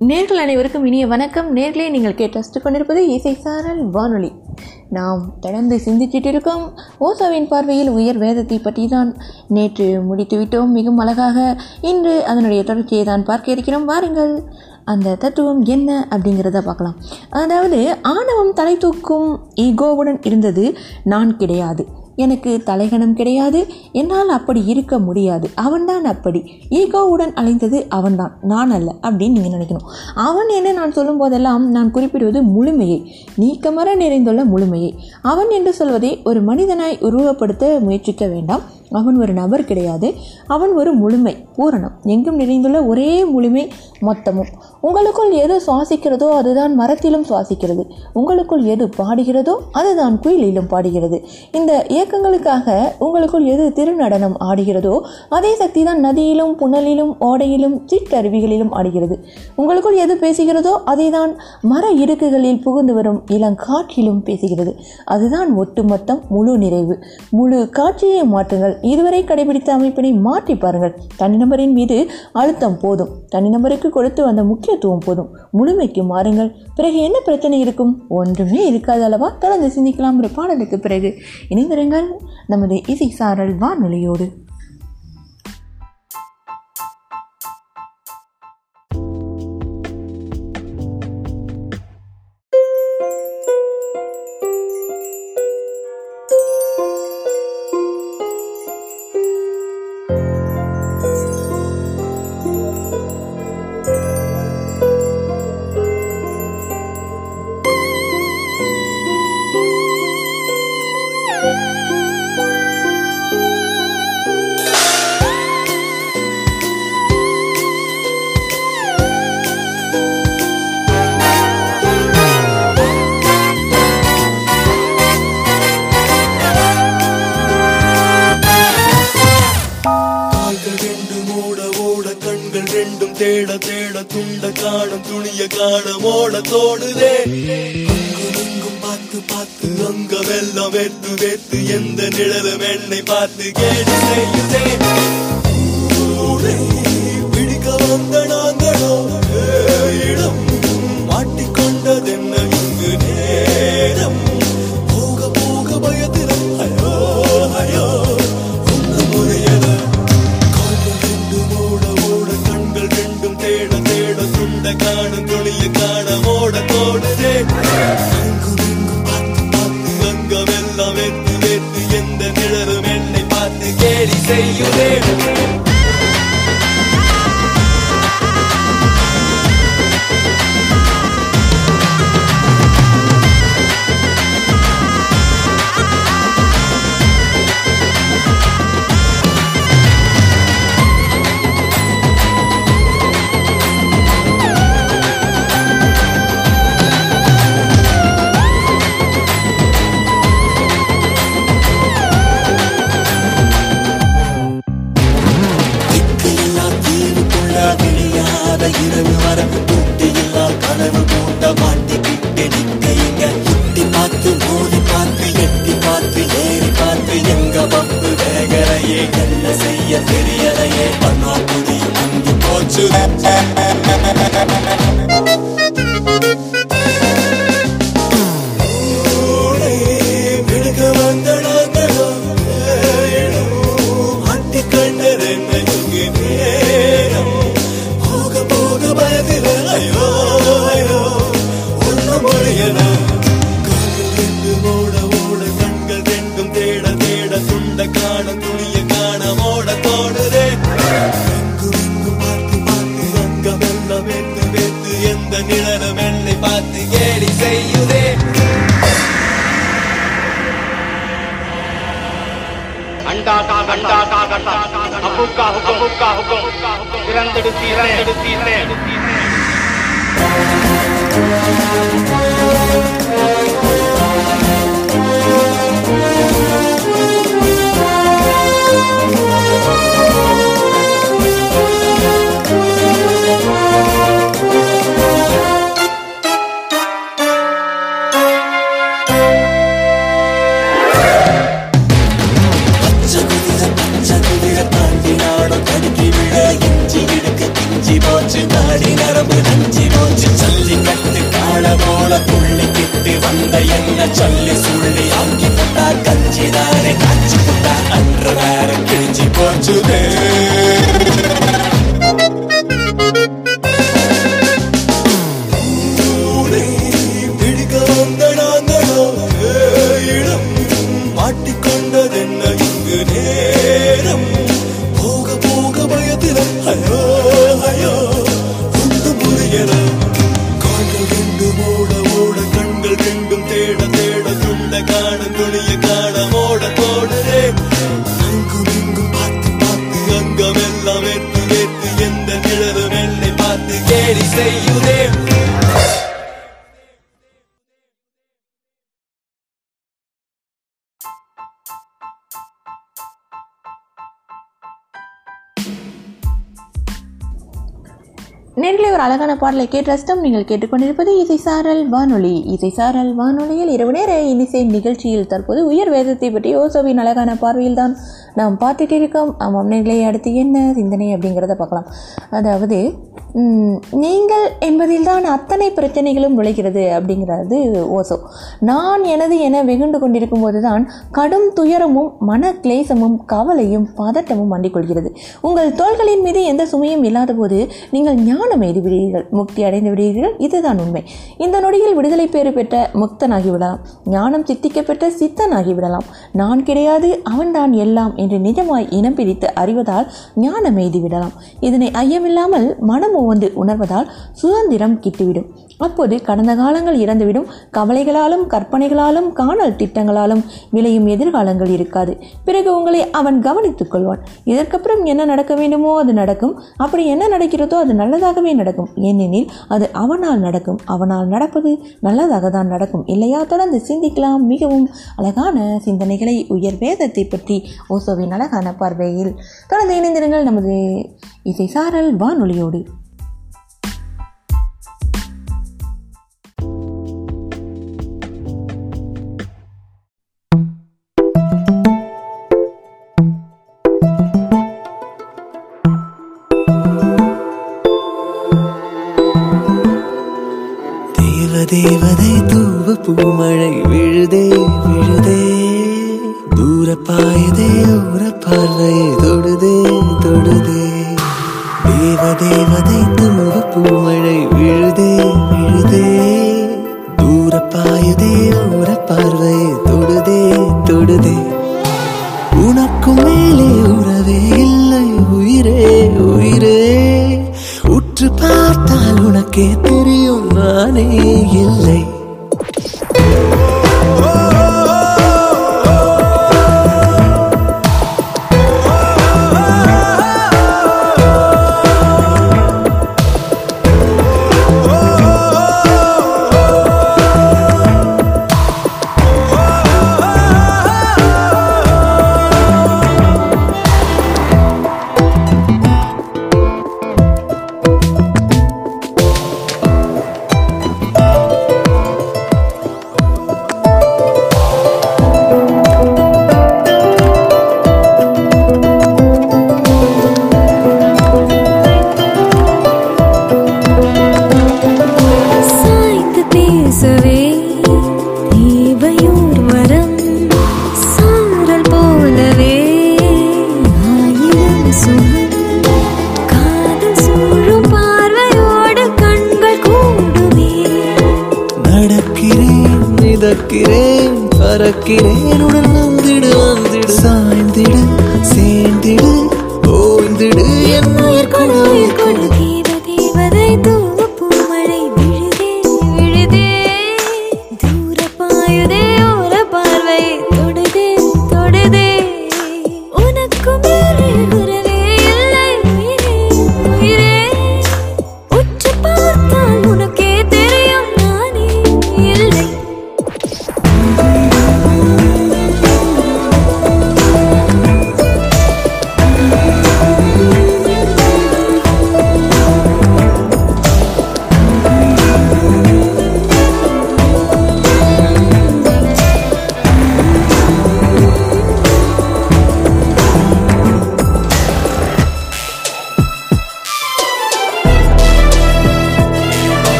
நேர்கள் அனைவருக்கும் இனிய வணக்கம். நேர்களே நீங்கள் கேட்டு கொண்டிருப்பது இசை சாரல் வானொலி. நாம் தொடர்ந்து சிந்திச்சிட்டு இருக்கோம் ஓசாவின் பார்வையில் உயர் வேதத்தை பற்றி தான் நேற்று முடித்துவிட்டோம் மிகவும் அழகாக. இன்று அதனுடைய தொடர்ச்சியை தான் பார்க்க இருக்கிறோம். வாருங்கள். அந்த தத்துவம் என்ன அப்படிங்கிறத பார்க்கலாம். அதாவது ஆணவம் தலை தூக்கும் ஈகோவுடன் இருந்தது நான் கிடையாது. எனக்கு தலைகணம் கிடையாது. என்னால் அப்படி இருக்க முடியாது. அவன்தான் அப்படி. ஈகோவுடன் அலைந்தது அவன்தான். நான் அல்ல அப்படின்னு நீங்கள் நினைக்கணும். அவன் என்ன நான் சொல்லும் போதெல்லாம் நான் குறிப்பிடுவது முழுமையை. நீக்கமர நிறைந்துள்ள முழுமையை. அவன் என்று சொல்வதை ஒரு மனிதனாய் உருவப்படுத்த முயற்சிக்க வேண்டாம். அவன் ஒரு நபர் கிடையாது. அவன் ஒரு முழுமை பூரணம். எங்கும் நிறைந்துள்ள ஒரே முழுமை மொத்தமும். உங்களுக்குள் எது சுவாசிக்கிறதோ அதுதான் மரத்திலும் சுவாசிக்கிறது. உங்களுக்குள் எது பாடுகிறதோ அதுதான் குயிலிலும் பாடுகிறது. இந்த இயக்கங்களுக்காக உங்களுக்குள் எது திருநடனம் ஆடுகிறதோ அதே சக்தி தான் நதியிலும் புனலிலும் ஓடையிலும் சிற்றருவிகளிலும் ஆடுகிறது. உங்களுக்குள் எது பேசுகிறதோ அதை தான் மர இடுக்குகளில் புகுந்து வரும் இளங்காற்றிலும் பேசுகிறது. அதுதான் ஒட்டுமொத்தம் முழு நிறைவு. முழு காட்சியை மாற்றுங்கள். இதுவரை கடைபிடித்த அமைப்பினை மாற்றி பாருங்கள். தனிநபரின் மீது அழுத்தம் போதும். தனிநபருக்கு கொடுத்து வந்த முக்கியத்துவம் போதும். முழுமைக்கு மாறுங்கள். பிறகு என்ன பிரச்சனை இருக்கும்? ஒன்றுமே இருக்காது அல்லவா? தொடர்ந்து சிந்திக்கலாம். ஒரு பாடலுக்கு பிறகு இணைந்திருங்கள். நமது இசை சாரல் வானொலியோடு. துணிய காணும் பார்த்து பார்த்து அங்க வெள்ளம் வெத்து வெத்து எந்த நிழலும் என்னை பார்த்து கேடு நேர்களை ஒரு அழகான பாடலை கேட்டு ரசித்தோம். நீங்கள் கேட்டுக்கொண்டிருப்பது இசை சாரல் வானொலி. இசை சாரல் வானொலியில் இரவு நேர இசை நிகழ்ச்சியில் தற்போது உயர் வேதத்தை பற்றி ஓசோவின் அழகான பார்வையில் தான் நாம் பார்த்துட்டு இருக்கோம். ஆமாம் நேர்களை அடுத்து என்ன சிந்தனை அப்படிங்கிறத பார்க்கலாம். அதாவது நீங்கள் என்பதில்தான் அத்தனை பிரச்சனைகளும் நுழைகிறது அப்படிங்கிறது ஓசோ. நான் எனது என வெகுண்டு கொண்டிருக்கும் போதுதான் கடும் துயரமும் மன கிளேசமும் கவலையும் பதட்டமும் மண்டிக்கொள்கிறது உங்கள் தோள்களின் மீது எந்த சுமையும் இல்லாத போது நீங்கள் ஞானம் எய்து விடுவீர்கள் முக்தி அடைந்து விடுவீர்கள் இதுதான் உண்மை. இந்த நொடியில் விடுதலை பேறு பெற்ற முக்தனாகிவிடலாம் ஞானம் சித்திக்கப்பெற்ற சித்தனாகிவிடலாம். நான் கிடையாது அவன்தான் எல்லாம் என்று நிஜமாய் இனம் பிரித்து அறிவதால் ஞானம் எய்தி விடலாம். இதனை ஐயமில்லாமல் மனமும் வந்து உணர்வதால் சுதந்திரம் கிட்டுவிடும். அப்போது கடந்த காலங்கள் இறந்துவிடும். கவலைகளாலும் கற்பனைகளாலும் காணல் திட்டங்களாலும் விளையும் எதிர்காலங்கள் இருக்காது. பிறகு உங்களை அவன் கவனித்துக் கொள்வான். இதற்கப்புறம் என்ன நடக்க வேண்டுமோ அது நடக்கும். அப்படி என்ன நடக்கிறதோ அது நல்லதாகவே நடக்கும். ஏனெனில் அது அவனால் நடக்கும். அவனால் நடப்பது நல்லதாக தான் நடக்கும். இல்லையா? தொடர்ந்து சிந்திக்கலாம். மிகவும் அழகான சிந்தனைகளை உயர் வேதத்தை பற்றி ஓசோவின் அழகான பார்வையில். தொடர்ந்து இணைந்திருங்கள் நமது இசை சாரல் வானொலியோடு. உனக்கே தெரியும் நானே இல்லை.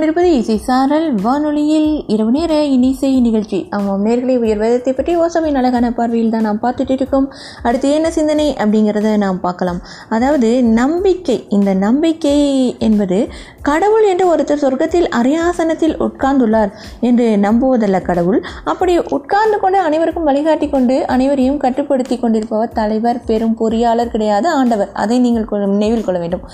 20 இசை சாரல் வானொலியில் இரவு நேர இனிசை நிகழ்ச்சி. அவன் நேர்களை உயர் வேதத்தை பற்றி ஓசமை அழகான பார்வையில் தான் நாம் பார்த்துட்டு இருக்கோம். அடுத்து என்ன சிந்தனை அப்படிங்கிறத நாம் பார்க்கலாம். அதாவது நம்பிக்கை. இந்த நம்பிக்கை என்பது கடவுள் என்று ஒருத்தர் சொர்க்கத்தில் அரியாசனத்தில் உட்கார்ந்துள்ளார் என்று நம்புவதல்ல கடவுள். அப்படி உட்கார்ந்து கொண்டு அனைவருக்கும் வழிகாட்டி கொண்டு அனைவரையும் கட்டுப்படுத்தி கொண்டிருப்பவர் தலைவர் பெரும் பொறியாளர் கிடையாது ஆண்டவர். அதை நீங்கள் நினைவில் கொள்ள வேண்டும்.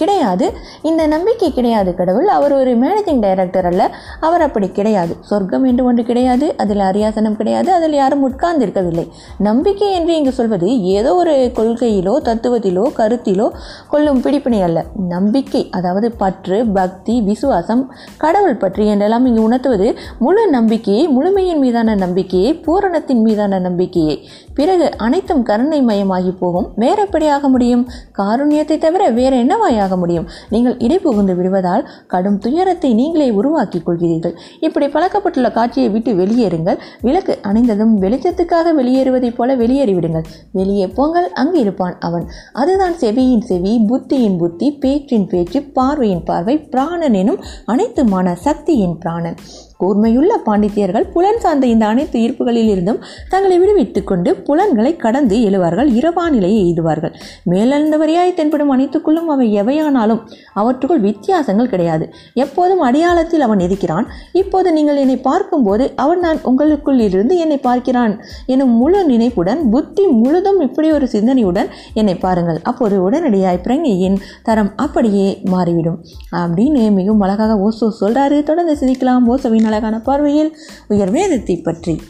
கிடையாது. இந்த நம்பிக்கை கிடையாது கடவுள். அவர் ஒரு மேனேஜிங் டைரக்டர் அல்ல. அவர் அப்படி கிடையாது. சொர்க்கம் என்று ஒன்று கிடையாது. அதில் அரியாசனம் கிடையாது. அதில் யாரும் உட்கார்ந்து இருக்கவில்லை நம்பிக்கை என்று இங்கு சொல்வது ஏதோ ஒரு கொள்கையிலோ தத்துவத்திலோ கருத்திலோ கொள்ளும் பிடிப்பினை அல்ல. நம்பிக்கை அதாவது பற்று பக்தி விசுவாசம் கடவுள் பற்றி என்றெல்லாம் இங்கு உணர்த்துவது முழு நம்பிக்கையை முழுமையின் மீதான நம்பிக்கையை பூரணத்தின் மீதான நம்பிக்கையை. பிறகு அனைத்தும் கருணை மயமாகி போகும். வேற எப்படி ஆக முடியும்? காருண்யத்தை தவிர வேற என்னவாய் ஆக முடியும்? நீங்கள் இடைபுகுந்து விடுவதால் கடும் துயரத்தை நீங்களே உருவாக்கிக் கொள்கிறீர்கள். இப்படி பழக்கப்பட்டுள்ள காட்சியை விட்டு வெளியேறுங்கள். விளக்கு அணைந்ததும் வெளிச்சத்துக்காக வெளியேறுவதைப் போல வெளியேறிவிடுங்கள். வெளியே போங்கள் அங்கு இருப்பான் அவன். அதுதான் செவியின் செவி புத்தியின் புத்தி பேச்சின் பேச்சு பார்வையின் பார்வை பிராணன் எனும் அனைத்துமான சக்தியின் பிராணன். கூர்மையுள்ள பாண்டித்தியர்கள் புலன் சார்ந்த இந்த அனைத்து ஈர்ப்புகளில் இருந்தும் தங்களை விடுவித்துக் கொண்டு புலன்களை கடந்து எழுவார்கள் இரவா நிலையை எய்துவார்கள். மேலந்தவரியாய் தென்படும் அனைத்துக்குள்ளும் அவை எவையானாலும் அவற்றுக்குள் வித்தியாசங்கள் கிடையாது. எப்போதும் அடையாளத்தில் அவன் இருக்கிறான் இப்போது நீங்கள் என்னை பார்க்கும்போது அவன் நான் உங்களுக்குள் இருந்து என்னை பார்க்கிறான் எனும் முழு நினைப்புடன் புத்தி முழுதும் இப்படி ஒரு சிந்தனையுடன் என்னை பாருங்கள். அப்போது உடனடியாய் பிரங்கையின் தரம் அப்படியே மாறிவிடும். அப்படின்னு மிகவும் அழகாக ஓசோ சொல்றாரு. தொடர்ந்து சிந்திக்கலாம் ஓசோவின் அழகான பார்வையில் உயர் வேதத்தை பற்றி.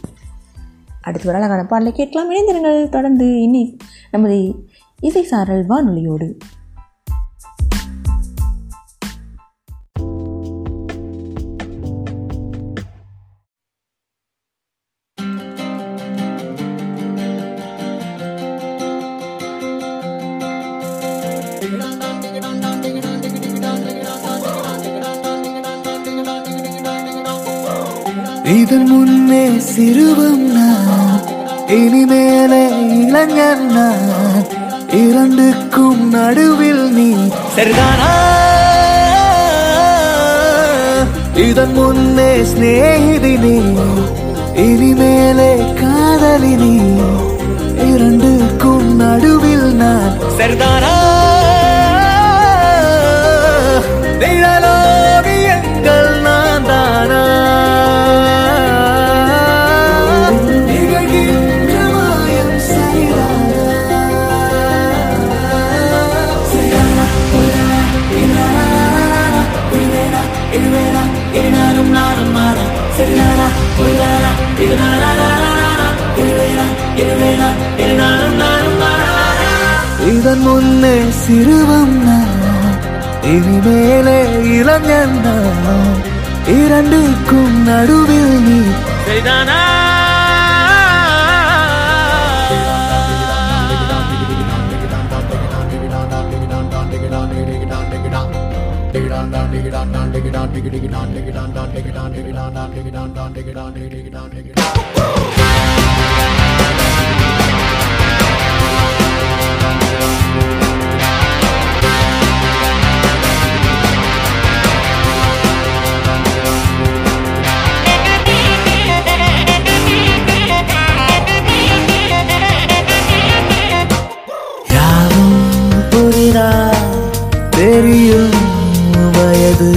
அடுத்து ஒரு அழகான பாடலை கேட்கலாம். இணைந்திருங்கள். தொடர்ந்து இனி நமது இசை சாரல் வானொலியோடு. Thank you. இதன் முன்னே சிறுவம் நான் இனிமேலே இளைஞர் நான். இரண்டுக்கும் நடுவில் நீ சரிதானா? இதன் முன்னே சிநேகிதி நீ இனிமேலே காதலி நீ. இரண்டுக்கும் நடுவில் நான் சரிதானா? நிழலோவியங்கள் இதன் முன்னே சிறுவம் இனிமேலே இளைஞன் இரண்டுக்கும் நடுவில் நீ சரிதானா யாரும் தெரியும் வயது.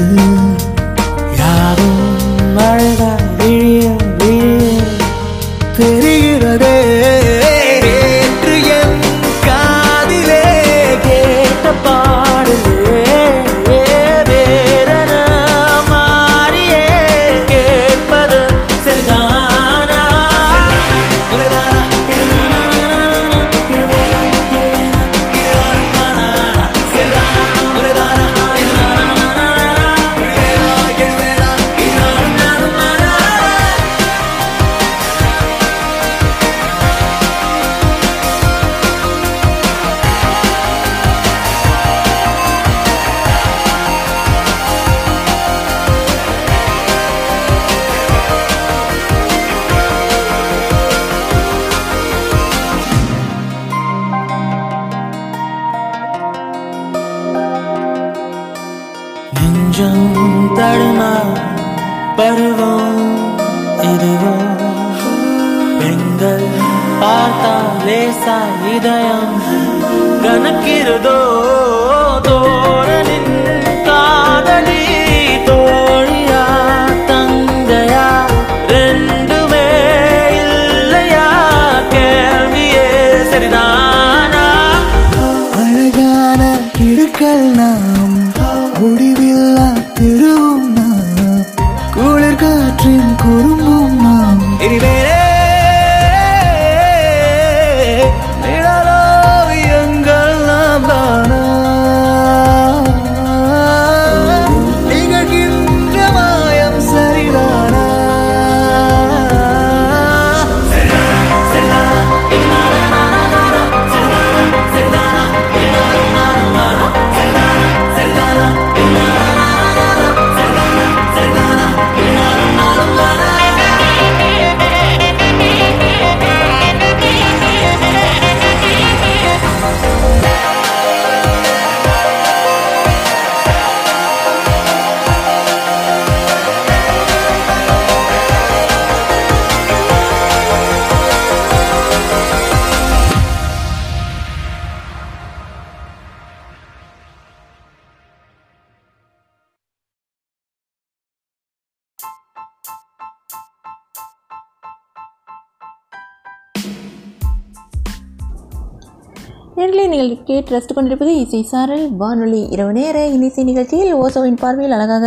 நீங்கள் கேட்டு ரெஸ்ட் கொண்டிருப்பது இசை சாரல். வானொலி இரவு நேர இன்னிசை நிகழ்ச்சியில் ஓசோவின் பார்வையில் அழகாக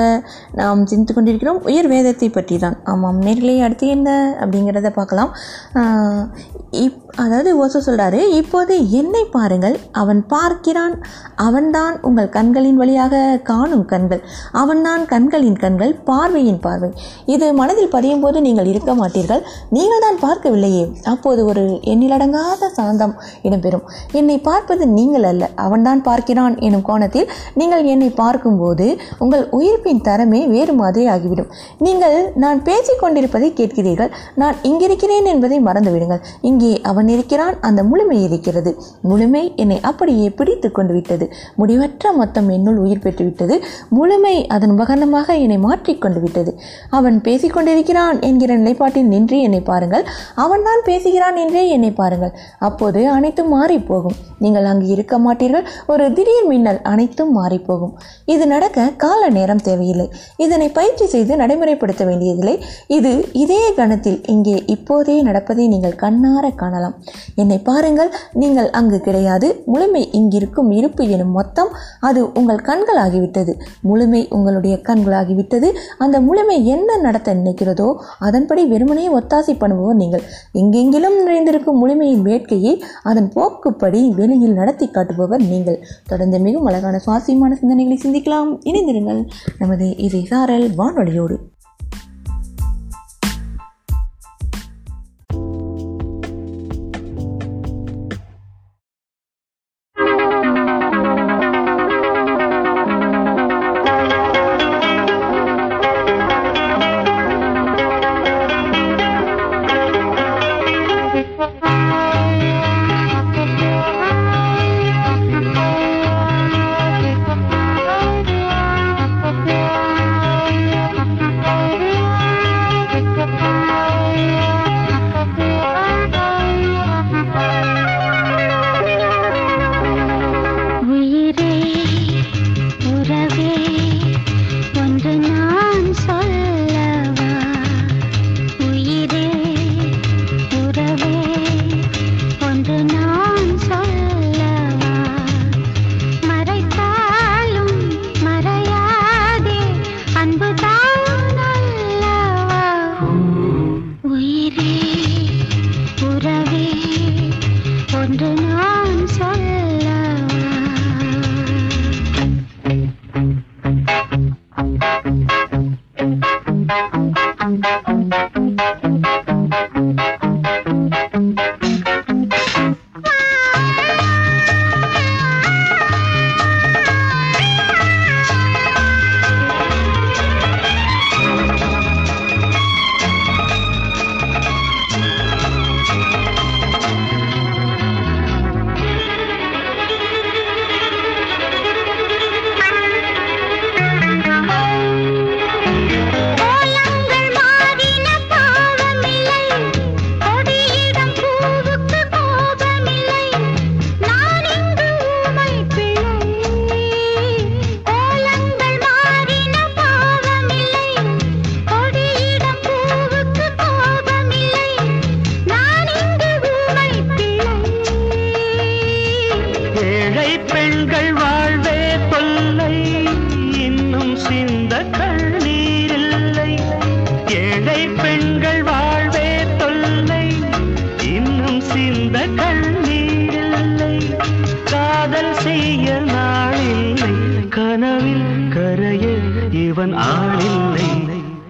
நாம் சிந்தித்து கொண்டிருக்கிறோம். உயர் வேதத்தை பற்றி தான் ஆமாம் நேர்களை அடுத்து என்ன அப்படிங்கிறத பார்க்கலாம். இப் அதாவது ஓசோ சொல்கிறாரு இப்போது என்னை பாருங்கள். அவன் பார்க்கிறான். அவன்தான் உங்கள் கண்களின் வழியாக காணும் கண்கள். அவன்தான் கண்களின் கண்கள் பார்வையின் பார்வை. இது மனதில் பதியும் போது நீங்கள் இருக்க மாட்டீர்கள். நீங்கள் தான் பார்க்கவில்லையே. அப்போது ஒரு எண்ணிலடங்காத சாந்தம் இடம்பெறும். என்னை பார்ப்பது நீங்கள் அல்ல. அவன்தான் பார்க்கிறான் எனும் கோணத்தில் நீங்கள் என்னை பார்க்கும்போது உங்கள் உயிர்ப்பின் தரமே வேறு மாதிரி ஆகிவிடும் நீங்கள் நான் பேசிக்கொண்டிருப்பதை கேட்கிறீர்கள். நான் இங்கிருக்கிறேன் என்பதை மறந்துவிடுங்கள். இங்கே அவன் இருக்கிறான் அந்த முழுமை இருக்கிறது. முழுமை என்னை அப்படியே பிடித்து கொண்டு விட்டது முடிவற்ற மொத்தம் என்னுள் உயிர் பெற்றுவிட்டது. முழுமை அதன் உபகரணமாக என்னை மாற்றிக்கொண்டு விட்டது அவன் பேசிக்கொண்டிருக்கிறான் என்கிற நிலைப்பாட்டில் நின்று என்னை பாருங்கள். அவன்தான் பேசுகிறான் என்றே என்னை பாருங்கள். அப்போது அனைத்தும் மாறிப் போகும். நீங்கள் அங்கு இருக்க மாட்டீர்கள். ஒரு திடீர் மின்னல் அனைத்தும் மாறிப்போகும். இது நடக்க கால நேரம் தேவையில்லை. இதனை பயிற்சி செய்து நடைமுறைப்படுத்த வேண்டியதில்லை. இது இதே கணத்தில் இங்கே இப்போதே நடப்பதை நீங்கள் கண்ணார காணலாம். என்னை பாருங்கள் நீங்கள் அங்கு கிடையாது. முழுமை இங்கிருக்கும் இருப்பு எனும் மொத்தம் அது உங்கள் கண்களாகிவிட்டது. முழுமை உங்களுடைய கண்களாகிவிட்டது. அந்த முழுமை என்ன நடத்த நினைக்கிறதோ அதன்படி வெறுமனே ஒத்தாசை பண்ணுவோம் நீங்கள். எங்கெங்கிலும் நிறைந்திருக்கும் முழுமையின் வேட்கையை அதன் போக்குப்படி வெளியில் நட நடத்தி காட்டுபவர் நீங்கள். தொடர்ந்து மிகவும் அழகான சுவாரஸ்யமான சிந்தனைகளை சிந்திக்கலாம். இணைந்திருங்கள். நமது இசை சாரல் வானொலியோடு.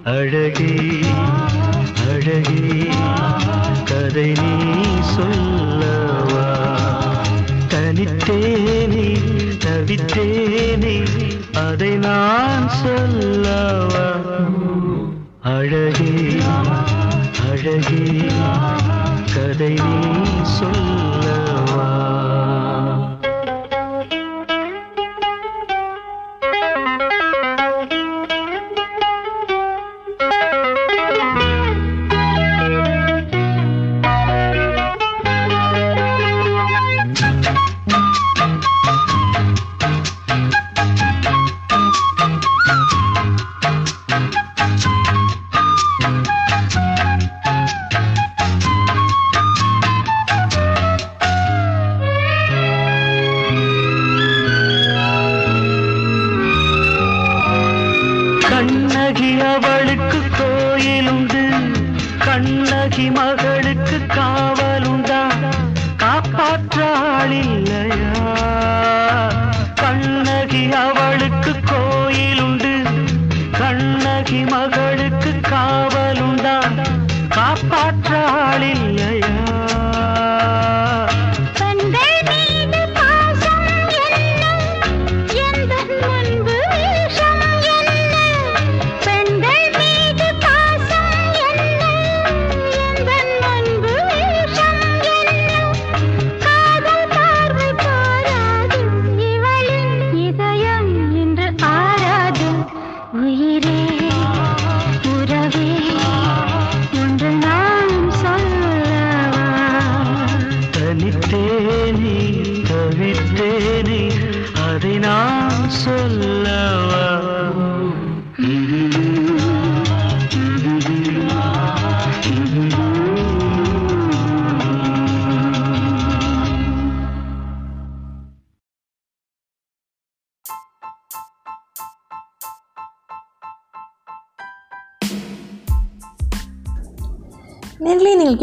Öyle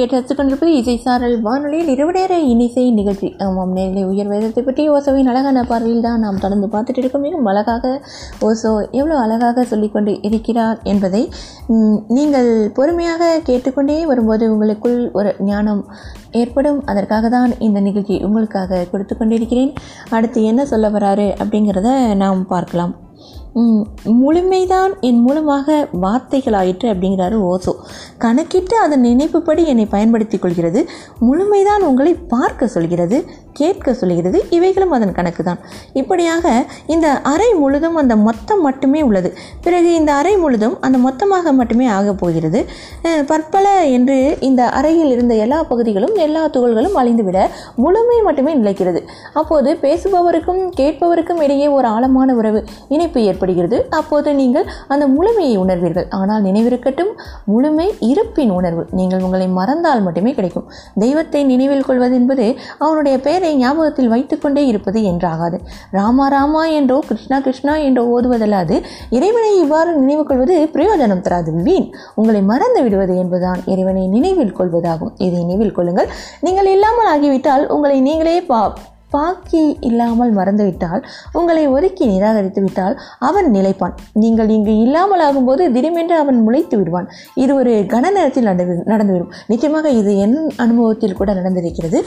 கேட்டு ரசித்துக் கொண்டிருப்பது இசை சாரல் வானொலியில் இருவடேற இனிசை நிகழ்ச்சி. ஆமாம் நேரிலே உயர் வேதத்தை பற்றி ஓசோவின் அழகான பார்வையில் தான் நாம் தொடர்ந்து பார்த்துட்டு இருக்கோம். மிகவும் அழகாக ஓசோ எவ்வளோ அழகாக சொல்லிக்கொண்டு இருக்கிறார் என்பதை நீங்கள் பொறுமையாக கேட்டுக்கொண்டே வரும்போது உங்களுக்குள் ஒரு ஞானம் ஏற்படும். அதற்காக தான் இந்த நிகழ்ச்சி உங்களுக்காக கொடுத்து கொண்டிருக்கிறேன் அடுத்து என்ன சொல்ல வராரு அப்படிங்கிறத நாம் பார்க்கலாம். முழுமைதான் என் மூலமாக வார்த்தைகளாயிற்று அப்படிங்கிறாரு ஓசோ. கணக்கிட்டு அதன் நினைப்புப்படி என்னை பயன்படுத்திக் கொள்கிறது. முழுமைதான் உங்களை பார்க்க சொல்கிறது. கேட்க சொல்கிறது இவைகளும் அதன் கணக்கு தான் இப்படியாக இந்த அறை முழுதும் அந்த மொத்தம் மட்டுமே உள்ளது. பிறகு இந்த அறை முழுதும் அந்த மொத்தமாக மட்டுமே ஆகப் போகிறது. பற்பல என்று இந்த அறையில் இருந்த எல்லா பகுதிகளும் எல்லா துகள்களும் அழிந்துவிட முழுமை மட்டுமே நிலைக்கிறது. அப்போது பேசுபவருக்கும் கேட்பவருக்கும் இடையே ஒரு ஆழமான உறவு இணைப்பு ஏற்படுகிறது. அப்போது நீங்கள் அந்த முழுமையை உணர்வீர்கள். ஆனால் நினைவிருக்கட்டும் முழுமை இருப்பின் உணர்வு. நீங்கள் உங்களை மறந்தால் மட்டுமே கிடைக்கும். தெய்வத்தை நினைவில் கொள்வது என்பது அவனுடைய பெயரை ஞாபகத்தில் வைத்துக்கொண்டே இருப்பது என்றாகாது. ராமா ராமா என்றோ கிருஷ்ணா கிருஷ்ணா என்றோ ஓதுவதல்லாது இறைவனை இவ்வாறு நினைவு கொள்வது பிரயோஜனம் தராது. வீண் உங்களை மறந்து விடுவது என்பதுதான் இறைவனை நினைவில் கொள்வதாகும். இதை நினைவில் கொள்ளுங்கள். நீங்கள் இல்லாமல் ஆகிவிட்டால் உங்களை நீங்களே பா பாக்கி இல்லாமல் மறந்துவிட்டால் உங்களை ஒதுக்கி நிராகரித்து விட்டால் அவன் நிலைப்பான். நீங்கள் இங்கு இல்லாமல் ஆகும்போது திடீரென்று அவன் முளைத்து விடுவான். இது ஒரு கன நேரத்தில் நடந்து நடந்துவிடும். நிச்சயமாக இது என் அனுபவத்தில் கூட நடந்திருக்கிறது.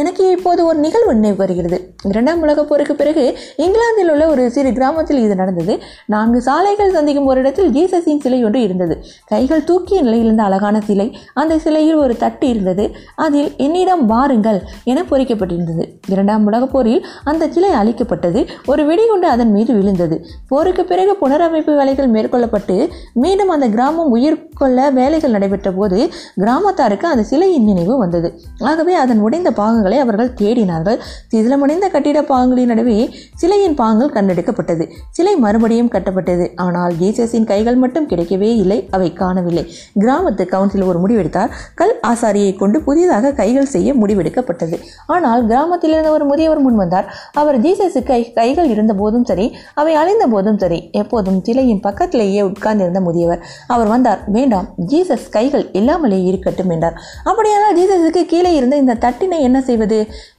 எனக்கு இப்போது ஒரு நிகழ்வு நினைவு வருகிறது. இரண்டாம் உலகப் போருக்கு பிறகு இங்கிலாந்தில் உள்ள ஒரு சிறு கிராமத்தில் இது நடந்தது. நான்கு சாலைகள் சந்திக்கும் ஒரு இடத்தில் ஜீசஸின் சிலை ஒன்று இருந்தது. கைகள் தூக்கிய நிலையில் இருந்த அழகான சிலை அந்த சிலையில் ஒரு தட்டு இருந்தது. அதில் என்னிடம் வாருங்கள் என பொறிக்கப்பட்டிருந்தது. இரண்டாம் உலகப் போரில் அந்த சிலை அழிக்கப்பட்டது. ஒரு வெடிகுண்டு அதன் மீது விழுந்தது. போருக்கு பிறகு புனரமைப்பு வேலைகள் மேற்கொள்ளப்பட்டு மீண்டும் அந்த கிராமம் உயிர் கொள்ள வேலைகள் நடைபெற்ற போது கிராமத்தாருக்கு அந்த சிலையின் நினைவு வந்தது. ஆகவே அதன் உடைந்த பாகங்களை அவர்கள் தேடினார்கள். சிதிலமடைந்த கட்டிட பாகங்களின் நடுவே சிலையின் பாகங்கள் கண்டெடுக்கப்பட்டது. சிலை மறுபடியும் கட்டப்பட்டது. ஆனால் ஜீசஸின் கைகள் மட்டும் கிடைக்கவே இல்லை. அவை காணவில்லை. கிராமத்து கவுன்சில் ஒரு முடிவெடுத்தார். கல் ஆசாரியை கொண்டு புதிதாக கைகள் செய்ய முடிவெடுக்கப்பட்டது. ஆனால் கிராமத்தில் இருந்த ஒரு ஒரு முதியவர் முன் வந்தார். அவர் ஜீசஸுக்கு கை கைகள் இருந்த போதும் சரி அவை அலைந்த போதும் சரி எப்போதும் சிலையின் பக்கத்திலேயே உட்கார்ந்திருந்த முதியவர். அவர் வந்தார் வேண்டாம் ஜீசஸ் கைகள் இல்லாமலே இருக்கட்டும் என்றார். அப்படியானால் ஜீசஸுக்கு கீழே இருந்த இந்த தட்டினை என்ன செய்வது?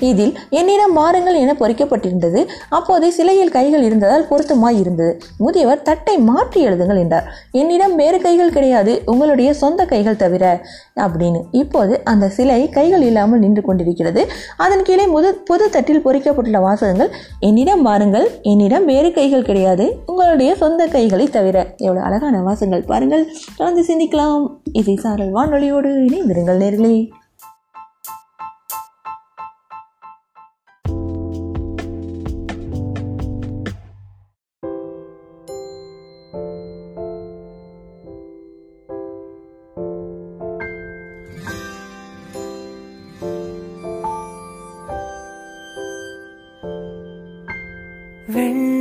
இதில் என்னிடம் மாறுங்கள் என பொறிக்கப்பட்டிருந்தது. அப்போது சிலையில் கைகள் இருந்ததால் பொருத்தமாய் இருந்தது. முதியவர் தட்டை மாற்றி எழுதுங்கள் என்றார். என்னிடம் வேறு கைகள் கிடையாது உங்களுடைய சொந்த கைகள் தவிர அப்படின்னு. இப்போது அந்த சிலை கைகள் இல்லாமல் நின்று கொண்டிருக்கிறது. அதன் கீழே முது தட்டில் பொறிக்கப்பட்டுள்ள வாசகங்கள் என்னிடம் பாருங்கள் என்னிடம் வேறு கைகள் கிடையாது. உங்களுடைய சொந்த கைகளை தவிர எவ்வளவு அழகான வாசகங்கள் பாருங்கள். தொடர்ந்து சிந்திக்கலாம். இசை சாரல் வானொலியோடு இணைந்திருங்கள் நேர்களே. வெள்ளை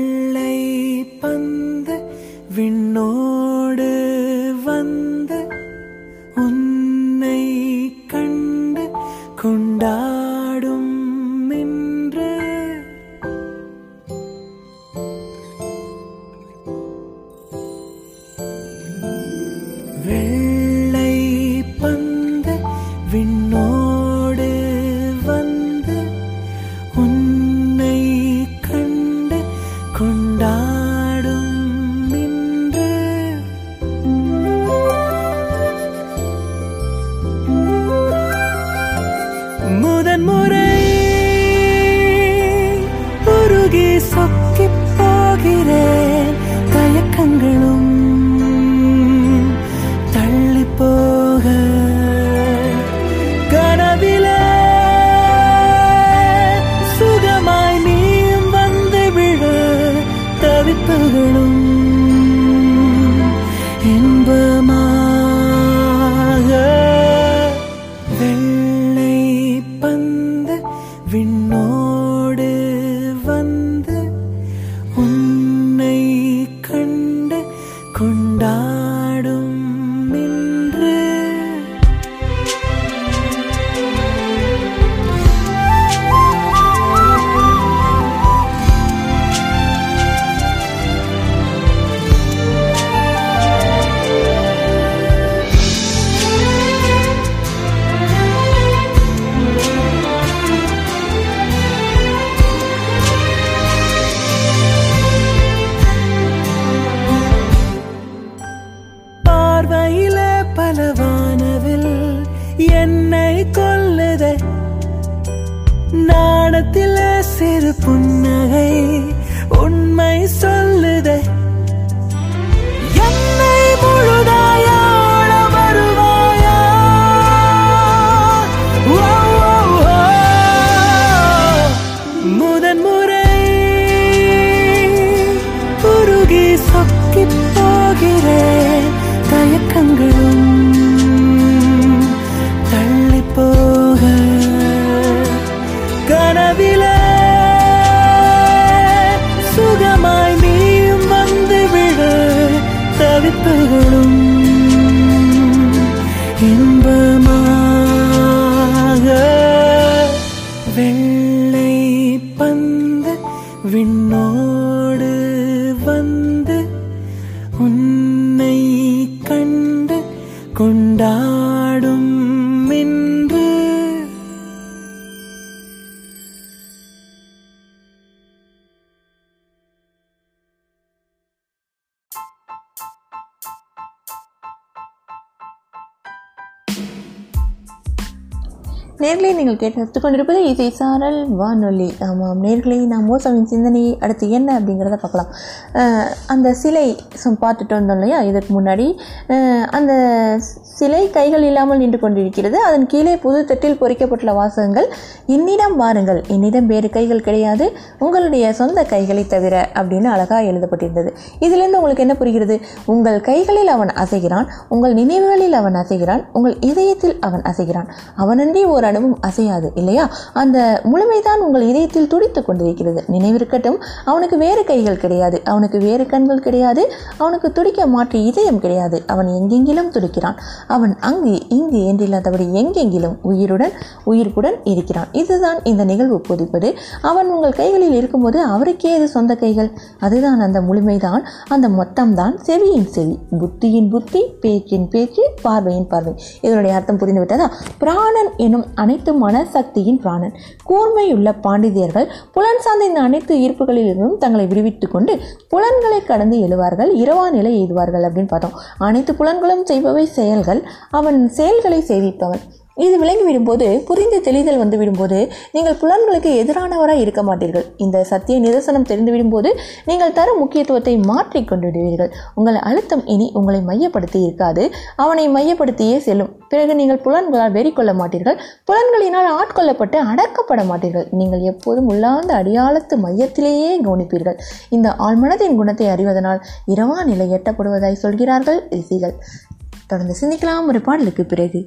நீங்கள் கொண்டிருப்பது இசை சாரல் வானொலி. ஆமாம் நேர்களை நாம் மோசவின் சிந்தனை அடுத்து என்ன அப்படிங்கிறத பார்க்கலாம். அந்த சிலை சம் பார்த்துட்டு வந்தோம் இல்லையா? இதற்கு முன்னாடி. அந்த சிலை கைகள் இல்லாமல் நின்று கொண்டிருக்கிறது. அதன் கீழே புது தட்டில் பொறிக்கப்பட்டுள்ள வாசகங்கள் என்னிடம் வாருங்கள். என்னிடம் வேறு கைகள் கிடையாது. உங்களுடைய சொந்த கைகளை தவிர அப்படின்னு அழகாக எழுதப்பட்டிருந்தது. இதிலிருந்து உங்களுக்கு என்ன புரிகிறது? உங்கள் கைகளில் அவன் அசைகிறான். உங்கள் நினைவுகளில் அவன் அசைகிறான். உங்கள் இதயத்தில் அவன் அசைகிறான். அவனன்றி ஒரு அணுவும் அசையாது. இல்லையா? அந்த முழுமைதான் உங்கள் இதயத்தில் துடித்துக் கொண்டிருக்கிறது. நினைவிருக்கட்டும் அவனுக்கு வேறு கைகள் கிடையாது. அவனுக்கு வேறு கண்கள் கிடையாது. அவனுக்கு துடிக்க மாற்று இதயம் கிடையாது. அவன் எங்கெங்கிலும் துடிக்கிறான். அவன் அங்கு இங்கு என்றில்லாதபடி எங்கெங்கிலும் உயிருடன் உயிர்ப்புடன் இருக்கிறான். இதுதான் இந்த நிகழ்வு போதிப்பது. அவன் உங்கள் கைகளில் இருக்கும்போது அவருக்கே அது சொந்த கைகள். அதுதான் அந்த முழுமைதான். அந்த மொத்தம்தான் செவியின் செவி. புத்தியின் புத்தி பேச்சின் பேச்சு பார்வையின் பார்வை. இதனுடைய அர்த்தம் புரிந்துவிட்டதா? பிராணன் எனும் அனைத்து சக்தியின் பிராணன். கூர்மையுள்ள பாண்டிதியர்கள் புலன் சார்ந்த இந்த அனைத்து ஈர்ப்புகளிலிருந்தும் தங்களை விடுவித்துக் கொண்டு புலன்களை கடந்து எழுவார்கள் இரவா நிலை எய்துவார்கள் அப்படின்னு பார்த்தோம். அனைத்து புலன்களும் செய்பவை செயல்கள் அவன் செயல்களை செய்விப்பவன் இது விளங்கி விடும்போது புரிந்து தெளிதல் வந்து விடும்போது நீங்கள் புலன்களுக்கு எதிரானவராக இருக்க மாட்டீர்கள். இந்த சத்திய நிதர்சனம் தெரிந்து விடும்போது நீங்கள் தரும் முக்கியத்துவத்தை மாற்றி கொண்டு விடுவீர்கள் உங்கள் அழுத்தம் இனி உங்களை மையப்படுத்தி இருக்காது. அவனை மையப்படுத்தியே செல்லும். பிறகு நீங்கள் புலன்களால் வெறி கொள்ள மாட்டீர்கள். புலன்களினால் ஆட்கொள்ளப்பட்டு அடக்கப்பட மாட்டீர்கள். நீங்கள் எப்போதும் உள்ளார்ந்த அடியாளத்து மையத்திலேயே கவனிப்பீர்கள். இந்த ஆழ்மனதின் குணத்தை அறிவதனால் இரவா நிலை எட்டப்படுவதாய் சொல்கிறார்கள் ரிஷிகள் தொடர்ந்து சிந்திக்கலாம். ஒரு பாடலுக்கு பிறகு.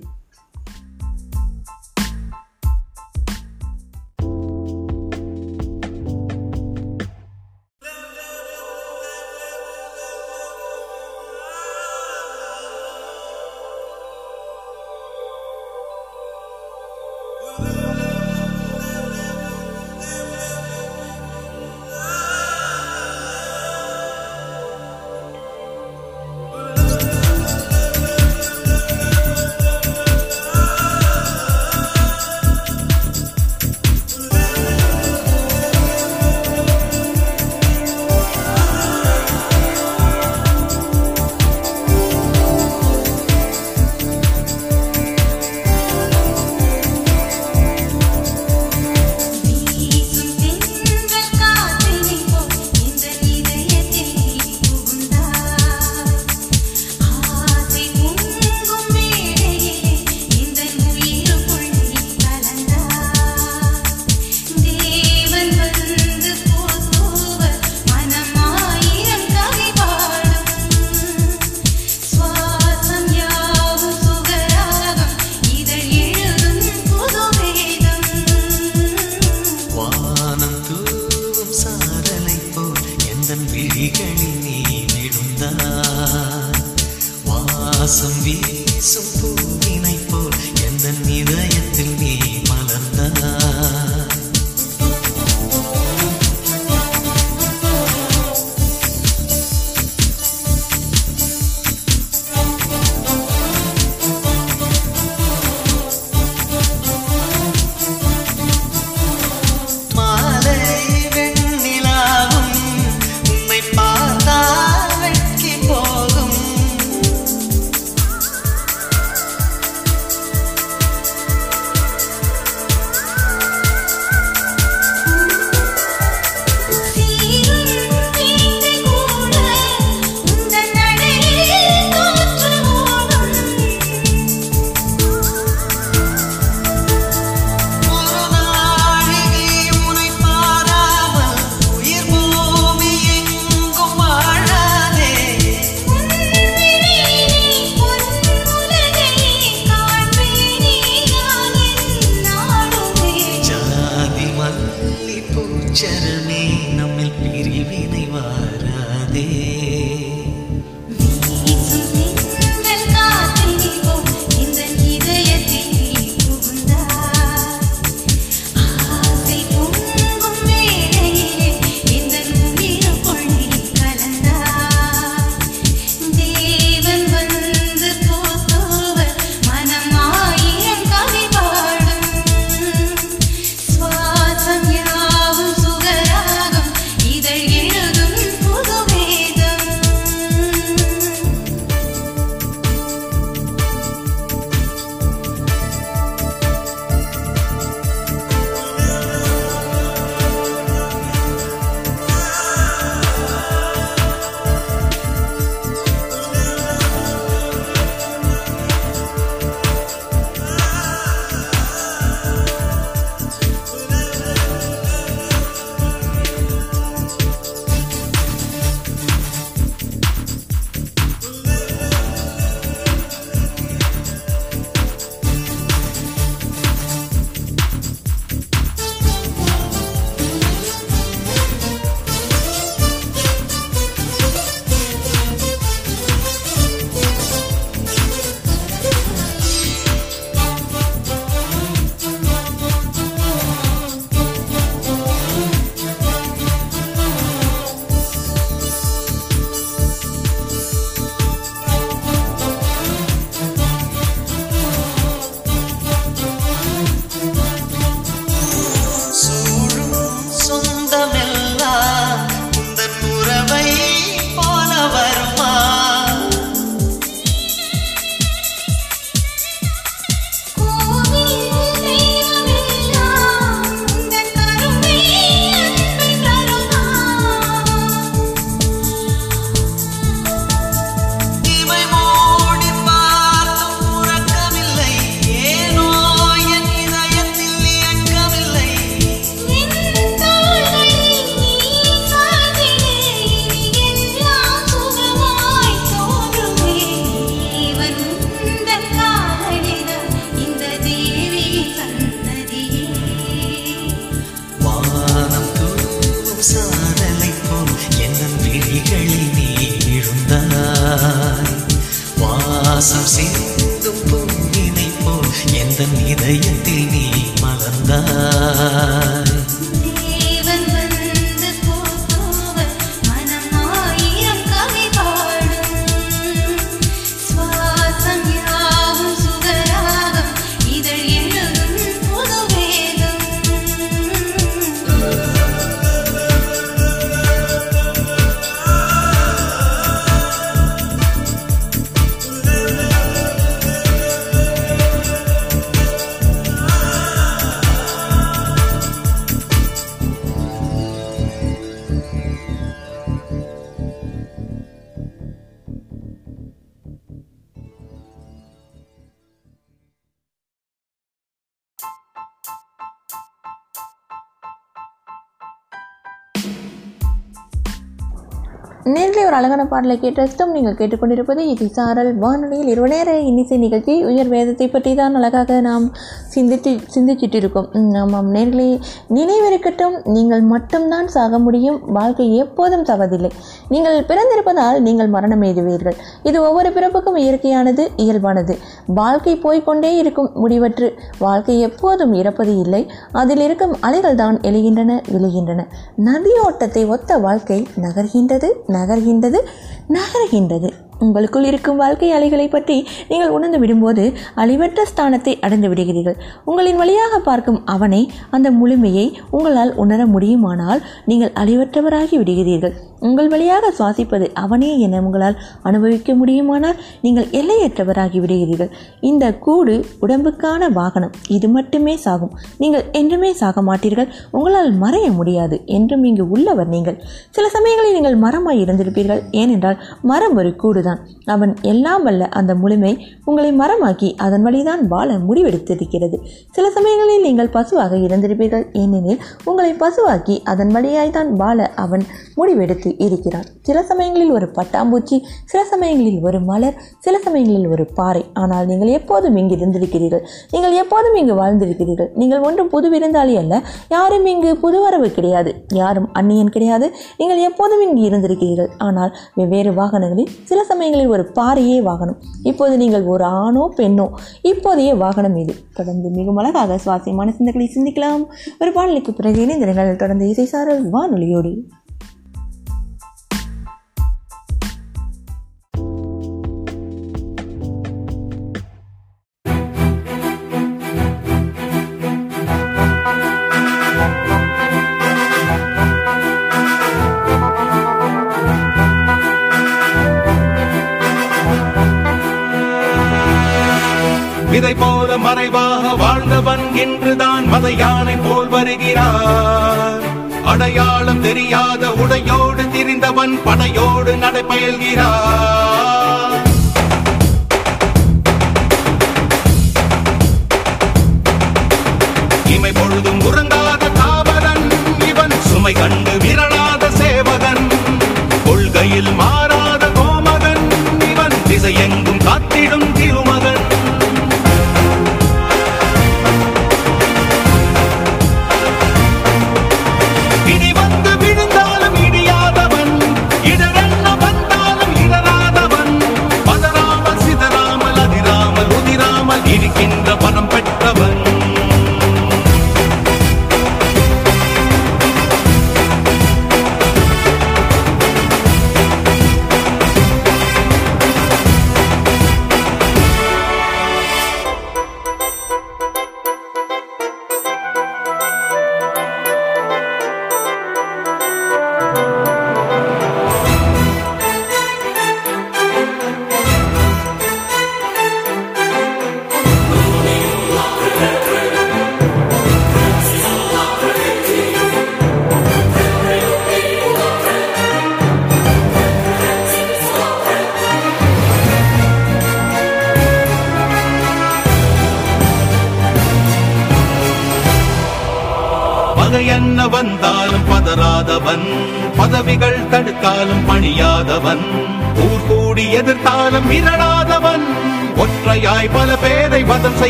அழகான பாடலை கேட்டதும் நீங்கள் கேட்டுக்கொண்டிருப்பது இது சாரல். வானொலியில் இரவு நேர இன்னிசை நிகழ்ச்சி உயர் வேதத்தை பற்றி தான் அழகாக நாம் சிந்தித்து சிந்திச்சிட்டு இருக்கோம் ஆமாம். நேர்களே நினைவிருக்கட்டும் நீங்கள் மட்டும்தான் சாக முடியும். வாழ்க்கை எப்போதும் சாவதில்லை. நீங்கள் பிறந்திருப்பதால் நீங்கள் மரணம் எழுதுவீர்கள் இது ஒவ்வொரு பிறப்புக்கும் இயற்கையானது இயல்பானது. வாழ்க்கை போய்கொண்டே இருக்கும் முடிவற்று. வாழ்க்கை எப்போதும் இறப்பது இல்லை. அதில் இருக்கும் அலைகள் தான் எழுகின்றன விழுகின்றன. நதியோட்டத்தை ஒத்த வாழ்க்கை நகர்கின்றது நகர்கின்றது. நகர்கின்றது. உங்களுக்குள் இருக்கும் வாழ்க்கை அலைகளை பற்றி நீங்கள் உணர்ந்து விடும்போது அழிவற்ற ஸ்தானத்தை அடைந்து விடுகிறீர்கள். உங்களின் வழியாக பார்க்கும் அவனை அந்த முழுமையை உங்களால் உணர முடியுமானால் நீங்கள் அழிவற்றவராகி விடுகிறீர்கள். உங்கள் வழியாக சுவாசிப்பது அவனே என உங்களால் அனுபவிக்க முடியுமானால் நீங்கள் எல்லையற்றவராகி விடுகிறீர்கள். இந்த கூடு உடம்புக்கான வாகனம். இது மட்டுமே சாகும். நீங்கள் என்றுமே சாக மாட்டீர்கள். உங்களால் மறைய முடியாது. என்றும் இங்கு உள்ளவர் நீங்கள். சில சமயங்களில் நீங்கள் மரமாய் இருந்திருப்பீர்கள். ஏனென்றால் மரம் ஒரு கூடு கூடுதான் அவன் எல்லாம் வல்ல அந்த முழுமை உங்களை மரமாக்கி அதன் வழிதான் வாழ முடிவெடுத்திருக்கிறது. சில சமயங்களில் நீங்கள் பசுவாக இருந்திருப்பீர்கள். ஏனெனில் உங்களை பசுவாக்கி அதன் வழியாய்தான் வாழ அவன் முடிவெடுத்து இருக்கிறான். சில சமயங்களில் ஒரு பட்டாம்பூச்சி சில சமயங்களில் ஒரு மலர் சில சமயங்களில் ஒரு பாறை. ஆனால் நீங்கள் எப்போதும் இங்கு இருந்திருக்கிறீர்கள். நீங்கள் எப்போதும் இங்கு வாழ்ந்திருக்கிறீர்கள். நீங்கள் ஒன்றும் புது விருந்தாளி அல்ல. யாரும் இங்கு புதுவரவு கிடையாது. யாரும் அந்நியன் கிடையாது. நீங்கள் எப்போதும் இங்கு இருந்திருக்கிறீர்கள். ஆனால் வெவ்வேறு வாகனங்களில் சில சமயங்களில் ஒரு பாறையே வாகனம். இப்போது நீங்கள் ஒரு ஆணோ பெண்ணோ இப்போதைய வாகனம் இது தொடர்ந்து மிகவும் அழகாக சுவாசியமான சிந்தனைகளை சிந்திக்கலாம். ஒரு பாடலுக்கு பிறகு இணைந்திருங்கள். தொடர்ந்து இசைசாரல் வானொலியோடு. என்றுதான் இன்றுதான் மத யானை போல் வருகிறார். அடையாளம் தெரியாத உடையோடு திரிந்தவன் படையோடு நடைபயல்கிறார். இமை பொழுதும் உறங்காத காவலன் இவன் சுமை கண்டு விரளாத சேவகன். கொள்கையில் மா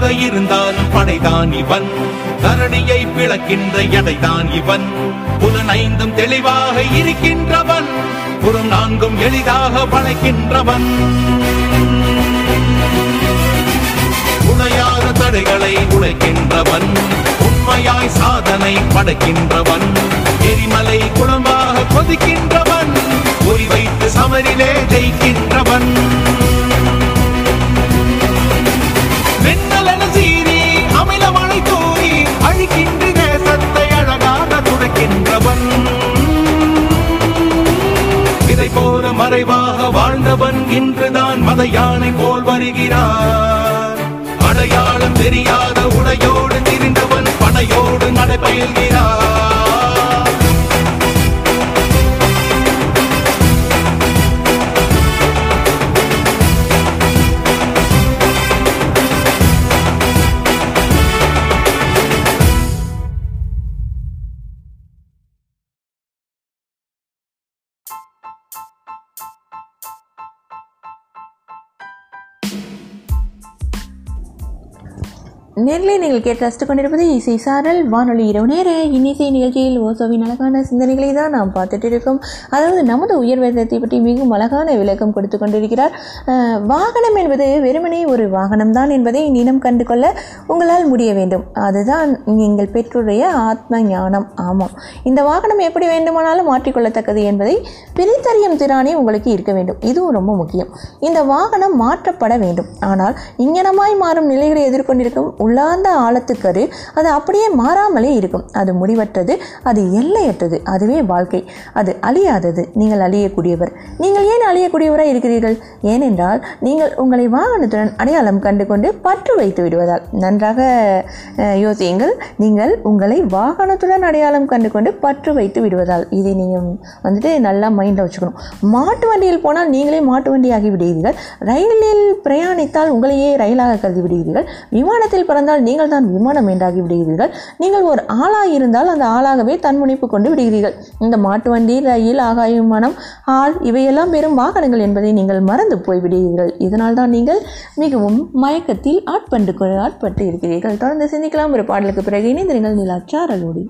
தனியாக இருந்தாலும் படைதான் இவன். தரணியை பிளக்கின்ற எடைதான் இவன். புலன் ஐந்தும் தெளிவாக இருக்கின்றவன். புறம் நான்கும் எளிதாக வளைக்கின்றவன் உடையாத தடைகளை உழைக்கின்றவன் உண்மையாய் சாதனை படைக்கின்றவன். எரிமலை குளமாக கொதிக்கின்றவன். ஒளி வைத்து சமரிலே ஜெயிக்கின்றவன். மறைவாக வாழ்ந்தவன் இன்றுதான் மத யானை போல் வருகிறார். அடையாளம் தெரியாத உடையோடு திரிந்தவன் படையோடு நடைபெயல்கிறார். நேர்களை நீங்கள் கேட்டு ரசித்து கொண்டிருப்பது இசை சாரல். வானொலி இரவு நேர. இன்னிசை நிகழ்ச்சியில் ஓசோவின் அழகான சிந்தனைகளை தான் நாம் பார்த்துட்டு இருக்கோம். அதாவது நமது உயர் வேதத்தை பற்றி மிகவும் அழகான விளக்கம் கொடுத்து கொண்டிருக்கிறார். வாகனம் என்பது வெறுமனே ஒரு வாகனம் தான் என்பதை நீனம் கண்டு கொள்ள உங்களால் முடிய வேண்டும். அதுதான் எங்கள் பெற்றோருடைய ஆத்ம ஞானம். ஆமாம் இந்த வாகனம் எப்படி வேண்டுமானாலும் மாற்றிக்கொள்ளத்தக்கது என்பதை பிரித்தறியும் திறானே உங்களுக்கு இருக்க வேண்டும். இதுவும் ரொம்ப முக்கியம். இந்த வாகனம் மாற்றப்பட வேண்டும். ஆனால் இங்கனமாய் மாறும் நிலைகளை எதிர்கொண்டிருக்கும் உள்ளார்ந்த ஆழத்துக்கரு அது அப்படியே மாறாமலே இருக்கும். அது முடிவற்றது அது எல்லையற்றது. அதுவே வாழ்க்கை. அது அழியாதது. நீங்கள் அழியக்கூடியவர். நீங்கள் ஏன் அழியக்கூடியவராக இருக்கிறீர்கள்? ஏனென்றால் நீங்கள் உங்களை வாகனத்துடன் அடையாளம் கண்டு கொண்டு பற்று வைத்து விடுவதால். நன்றாக யோசியுங்கள். நீங்கள் உங்களை வாகனத்துடன் அடையாளம் கண்டு கொண்டு பற்று வைத்து விடுவதால். இதை நீங்கள் வந்துட்டு நல்லா மைண்டில் வச்சுக்கணும். மாட்டு வண்டியில் போனால் நீங்களே மாட்டு வண்டியாகி விடுகிறீர்கள். ரயிலில் பிரயாணித்தால் உங்களையே ரயிலாக கருதி விடுகிறீர்கள். விமானத்தில் பறந்தால் நீங்கள் தான் விமானம் என்றாகி விடுகிறீர்கள். நீங்கள் ஒரு ஆளாக இருந்தால் அந்த ஆளாகவே தன்முனைப்பு கொண்டு விடுகிறீர்கள். இந்த மாட்டு வண்டி ரயில் ஆகாய விமானம் ஆள் இவையெல்லாம் வெறும் வாகனங்கள் என்பதை நீங்கள் மறந்து போய் விடுகிறீர்கள் இதனால் தான் நீங்கள் மிகவும் மயக்கத்தில் ஆட்பண்டு ஆட்பட்டு இருக்கிறீர்கள். தொடர்ந்து சிந்திக்கலாம். ஒரு பாடலுக்கு பிறகு இணைந்திருங்கள். நிலாச்சாரலோடி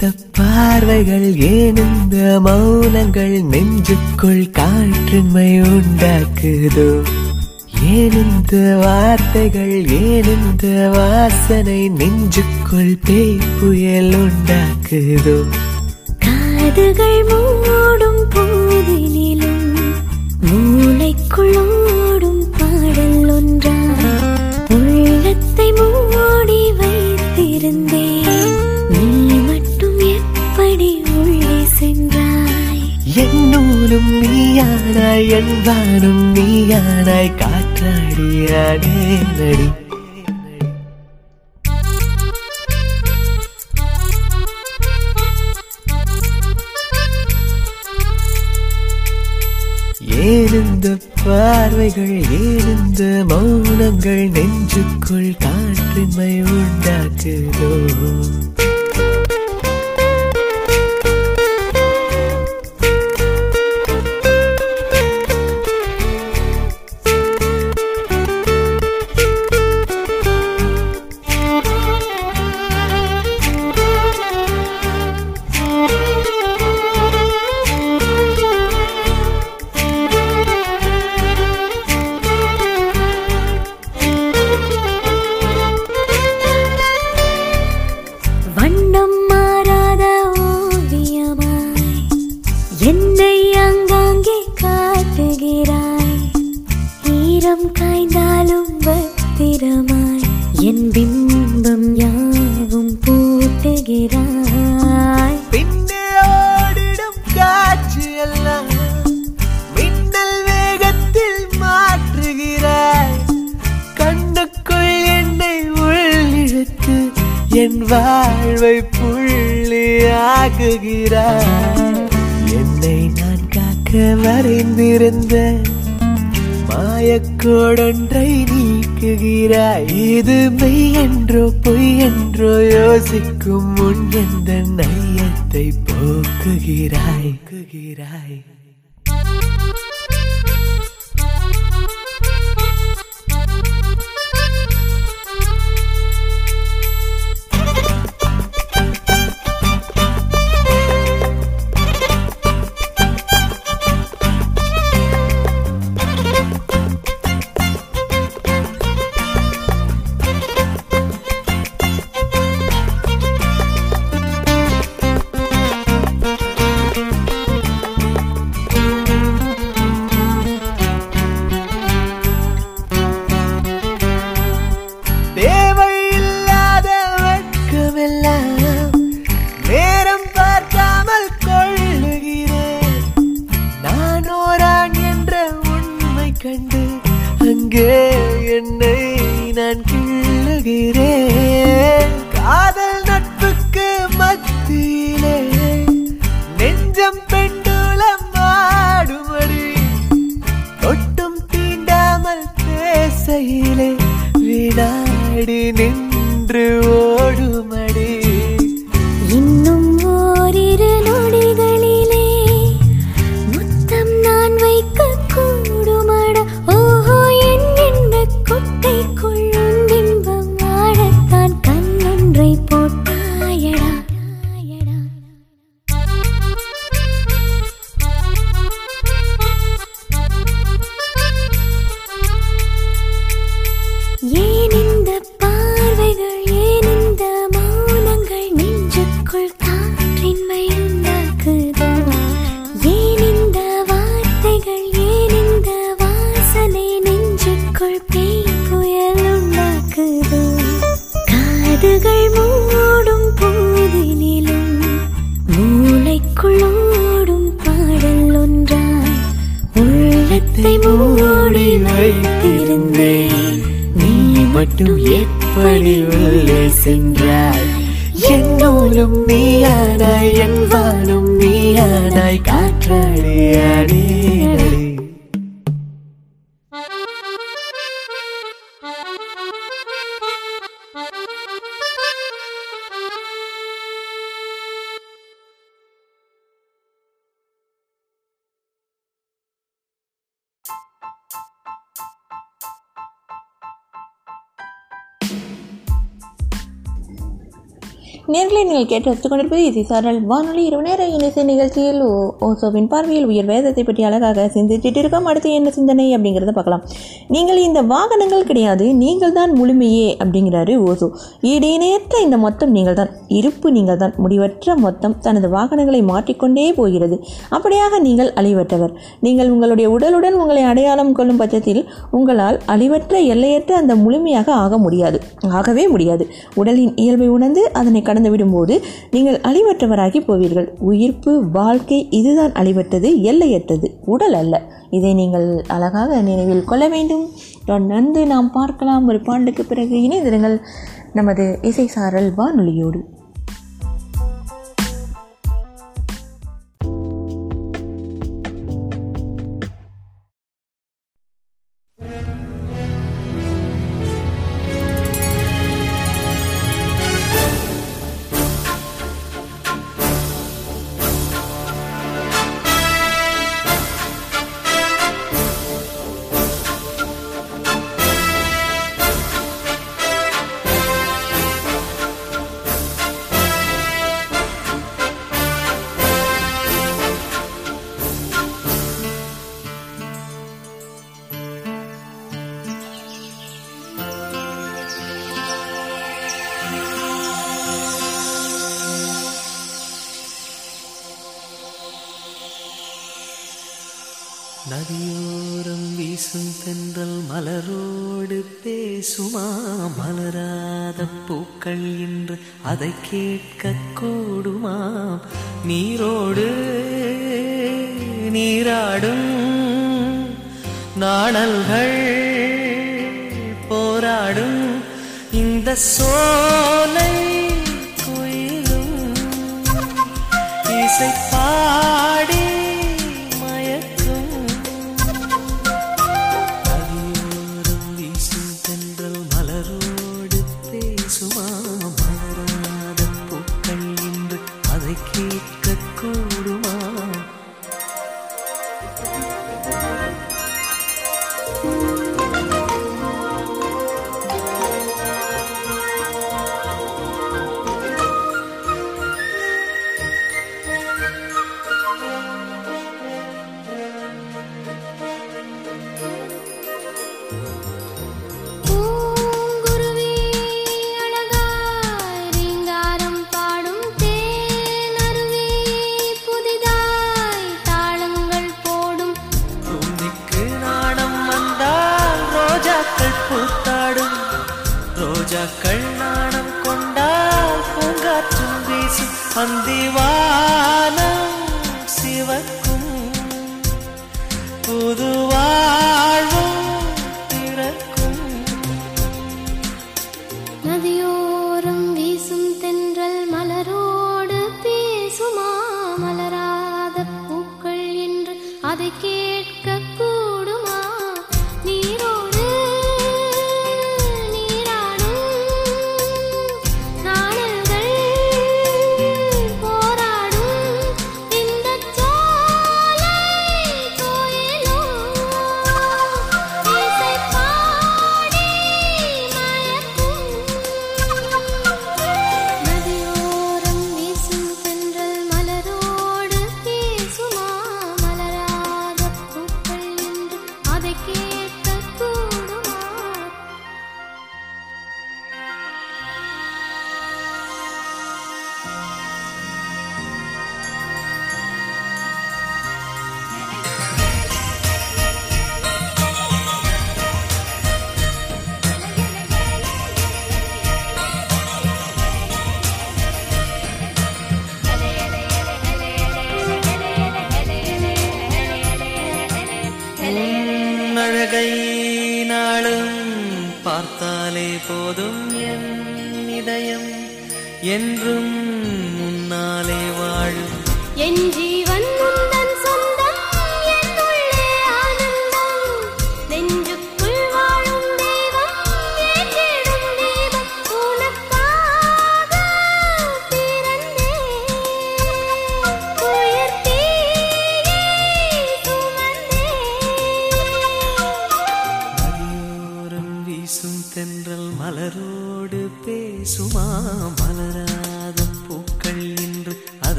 இந்த பார்வைகள் ஏன் இந்த மௌனங்கள் நெஞ்சுக்குள் காற்றின்மை உண்டாக்குதோ? ஏன் இந்த வார்த்தைகள் ஏன் இந்த வாசனை நெஞ்சுக்குள் பேய் புயல் உண்டாக்குதோ? காதுகள் மூடும் போதினிலும் மூளைக்குள் ஓடும் பாடல் ஒன்றா உள்ளத்தை மூ என்னூலும் நீயானாய் என்பானும் நீயானாய் காற்றாடியானே நடி ஏன் பார்வைகள் ஏழுந்த மௌனங்கள் நெஞ்சுக்குள் காற்றின்மை உண்டாக்குதோ. நேர்களை நீங்கள் கேட்டு ரசித்துக் கொண்டிருப்பது இசை சாரல். வானொலி இரவு நேர இணைசை நிகழ்ச்சியில் ஓ- ஓசோவின் பார்வையில் உயர் வேதத்தை பற்றி அழகாக சிந்திச்சிட்டு இருக்கோம் அடுத்து என்ன சிந்தனை அப்படிங்கிறத பார்க்கலாம். நீங்கள் இந்த வாகனங்கள் கிடையாது நீங்கள் தான் முழுமையே அப்படிங்கிறாரு ஓசோ. இடையினேற்ற இந்த மொத்தம் நீங்கள் தான் இருப்பு நீங்கள் தான். முடிவற்ற மொத்தம் தனது வாகனங்களை மாற்றிக்கொண்டே போகிறது. அப்படியாக நீங்கள் அழிவற்றவர். நீங்கள் உங்களுடைய உடலுடன் உங்களை அடையாளம் கொள்ளும் பட்சத்தில் உங்களால் அழிவற்ற எல்லையற்ற அந்த முழுமையாக ஆக முடியாது. ஆகவே முடியாது. உடலின் இயல்பை உணர்ந்து அதனை கடந்து விடும்போது நீங்கள் அழிவற்றவராகி போவீர்கள். உயிர்ப்பு வாழ்க்கை இதுதான் அழிவற்றது எல்லையற்றது உடல் அல்ல. இதை நீங்கள் அழகாக நினைவில் கொள்ள வேண்டும். தொடர்ந்து நாம் பார்க்கலாம். ஒரு பாண்டுக்கு பிறகு இணைந்திருங்கள். நமது இசை சாரல் வானொலியோடு. பூக்கள் என்று அதை கேட்க கூடுமாம். நீரோடு நீராடும் நாணல்கள் போராடும். இந்த சோலை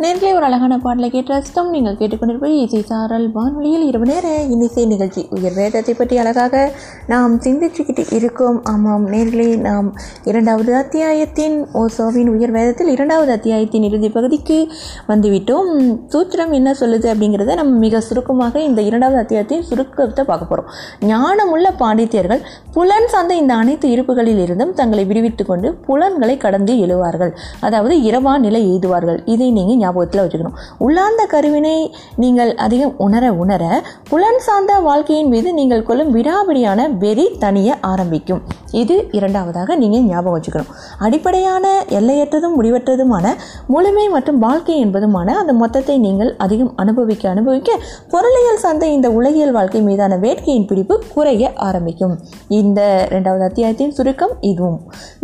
நேர்களே ஒரு அழகான பாடலை கேட்டு ரசித்தோம். நீங்கள் கேட்டுக்கொண்டிருப்பது இசை சாரல் வானொலியில் இரவு நேர இன்னிசை நிகழ்ச்சி. உயர் வேதத்தை பற்றி அழகாக நாம் சிந்திச்சுக்கிட்டு இருக்கோம். ஆமாம் நேர்களே நாம் இரண்டாவது அத்தியாயத்தின் ஓசோவின் உயர் வேதத்தில் இரண்டாவது அத்தியாயத்தின் இறுதி பகுதிக்கு வந்துவிட்டோம். சூத்திரம் என்ன சொல்லுது அப்படிங்கிறத நம்ம மிக சுருக்கமாக இந்த இரண்டாவது அத்தியாயத்தின் சுருக்கத்தை பார்க்க போகிறோம் ஞானமுள்ள பாண்டித்தியர்கள் புலன் சார்ந்த இந்த அனைத்து இருப்புகளில் இருந்தும் தங்களை விடுவித்து கொண்டு புலன்களை கடந்து எழுவார்கள். அதாவது இரவா நிலை எய்துவார்கள். இதை நீங்கள் ஞாபகத்தில் வச்சுக்கணும். உள்ளார்ந்த கருவினை நீங்கள் அதிகம் உணர உணர புலன் சார்ந்த வாழ்க்கையின் மீது நீங்கள் கொள்ளும் விடாபிடியான வெறி தனிய ஆரம்பிக்கும். இது இரண்டாவதாக நீங்கள் ஞாபகம் வச்சுக்கணும். அடிப்படையான எல்லையற்றதும் முடிவற்றதுமான முழுமை மற்றும் வாழ்க்கை என்பதுமான அந்த மொத்தத்தை நீங்கள் அதிகம் அனுபவிக்க அனுபவிக்க பொருளியல் சார்ந்த இந்த உலகியல் வாழ்க்கை மீதான வேட்கையின் பிடிப்பு குறைய ஆரம்பிக்கும். இந்த இரண்டாவது அத்தியாயத்தின் சுருக்கம் இதுவும்.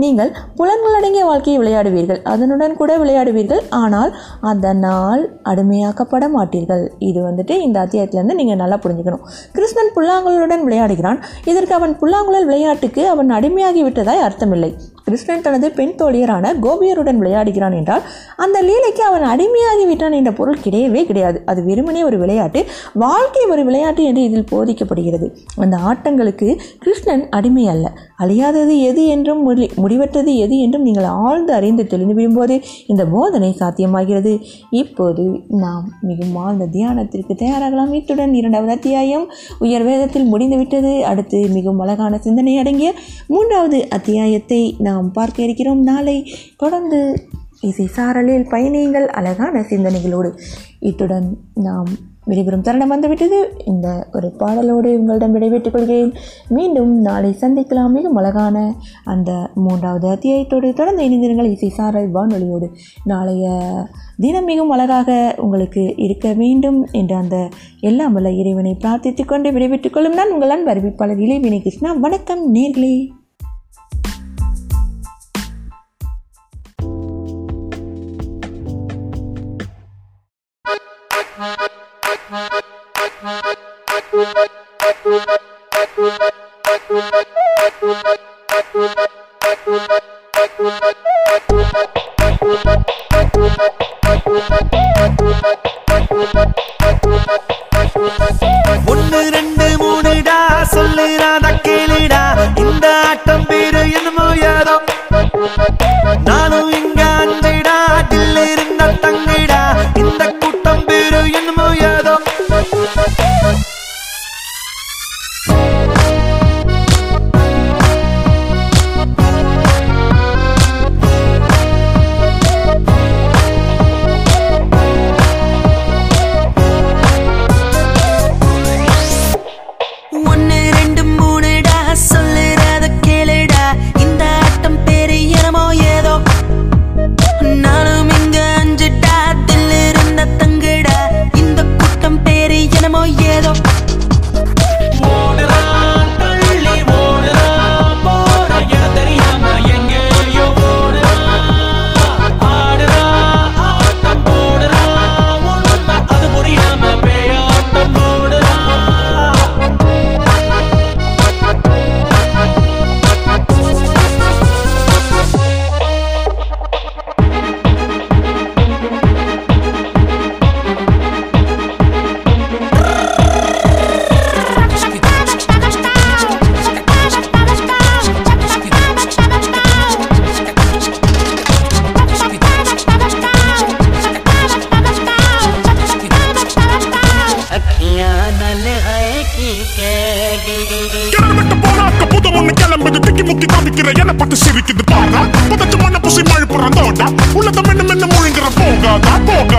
நீங்கள் புலன்களடங்கிய வாழ்க்கையை விளையாடுவீர்கள். அதனுடன் கூட விளையாடுவீர்கள். ஆனால் அதனால் அடிமையாக்கப்பட மாட்டீர்கள். இது வந்துட்டு இந்த அத்தியாயத்திலேருந்து நீங்கள் நல்லா புரிஞ்சுக்கணும். கிருஷ்ணன் புல்லாங்குழலுடன் விளையாடுகிறான். இதற்கு அவன் புல்லாங்குழல் விளையாட்டுக்கு அவன் அடிமையாகி விட்டதாய் அர்த்தமில்லை. கிருஷ்ணன் தனது பெண் தோழியரான கோபியருடன் விளையாடுகிறான் என்றால் அந்த லீலைக்கு அவன் அடிமையாகி விட்டான் என்ற பொருள் கிடையவே கிடையாது. அது வெறுமனே ஒரு விளையாட்டு. வாழ்க்கை ஒரு விளையாட்டு என்று இதில் போதிக்கப்படுகிறது. அந்த ஆட்டங்களுக்கு கிருஷ்ணன் அடிமை அல்ல. அழியாதது எது என்றும் முடி- முடிவற்றது எது என்றும் நீங்கள் ஆழ்ந்து அறிந்து தெளிந்து விடும்போது இந்த போதனை சாத்தியமாகிறது. இப்போது நாம் மிகவும் ஆழ்ந்த தியானத்திற்கு தயாராகலாம். இத்துடன் இரண்டாவது அத்தியாயம் உயர் வேதத்தில் முடிந்துவிட்டது. அடுத்து மிகவும் அழகான சிந்தனை அடங்கிய மூன்றாவது அத்தியாயத்தை நாம் பார்க்க இருக்கிறோம். நாளை தொடர்ந்து இசை சாரலில் பயணியுங்கள் அழகான சிந்தனைகளோடு. இத்துடன் நாம் விடைபெறும் தருணம் வந்துவிட்டது. இந்த ஒரு பாடலோடு உங்களிடம் விடைபெற்றுக் கொள்கிறேன். மீண்டும் நாளை சந்திக்கலாம். மிகவும் அழகான அந்த மூன்றாவது அத்தியாயத்தோடு தொடர்ந்து இணைந்திருங்கள். இசை சாரல் வானொலியோடு. நாளைய தினம் மிகவும் அழகாக உங்களுக்கு இருக்க வேண்டும் என்ற அந்த எல்லாம் வல்ல இறைவனை பிரார்த்தித்துக் கொண்டு விடைபெற்றுக் கொள்ளும் நான் உங்கள் அன்பு அறிவிப்பாளர் இளைவினை கிருஷ்ணா. வணக்கம் நேர்களே. Música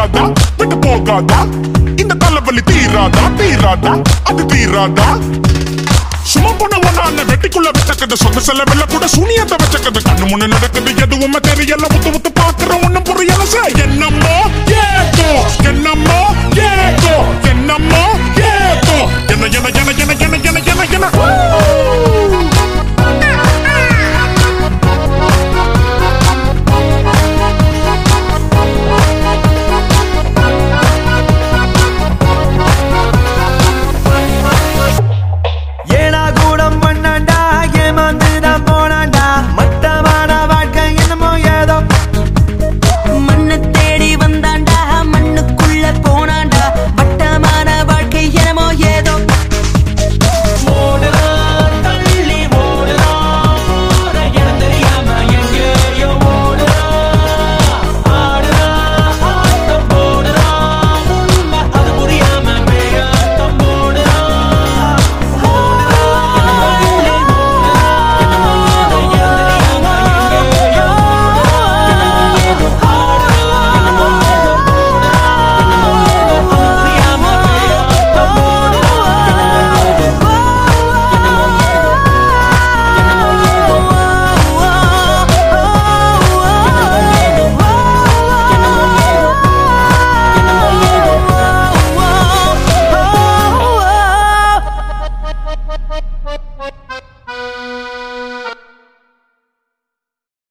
போகாதா விட்டு போகாதா? இந்த தலைவலி தீராதா? தீராதா? அது தீராதா? சும்மா பொண்ணு நான் வெட்டிக்குள்ள வச்சக்கது சொந்த செலவில் கூட சூனியத்தை வச்சக்கது. கண்ணு முன்னு நடக்குது எதுவுமே தெரியல. உத்து உத்து பாக்குற ஒண்ணும் புரியல சார் என்னமோ ஏதோ என்னமோ ஏதோ என்னமோ ஏதோ என்ன என்ன என்ன என்ன என்ன என்ன என்ன என்ன?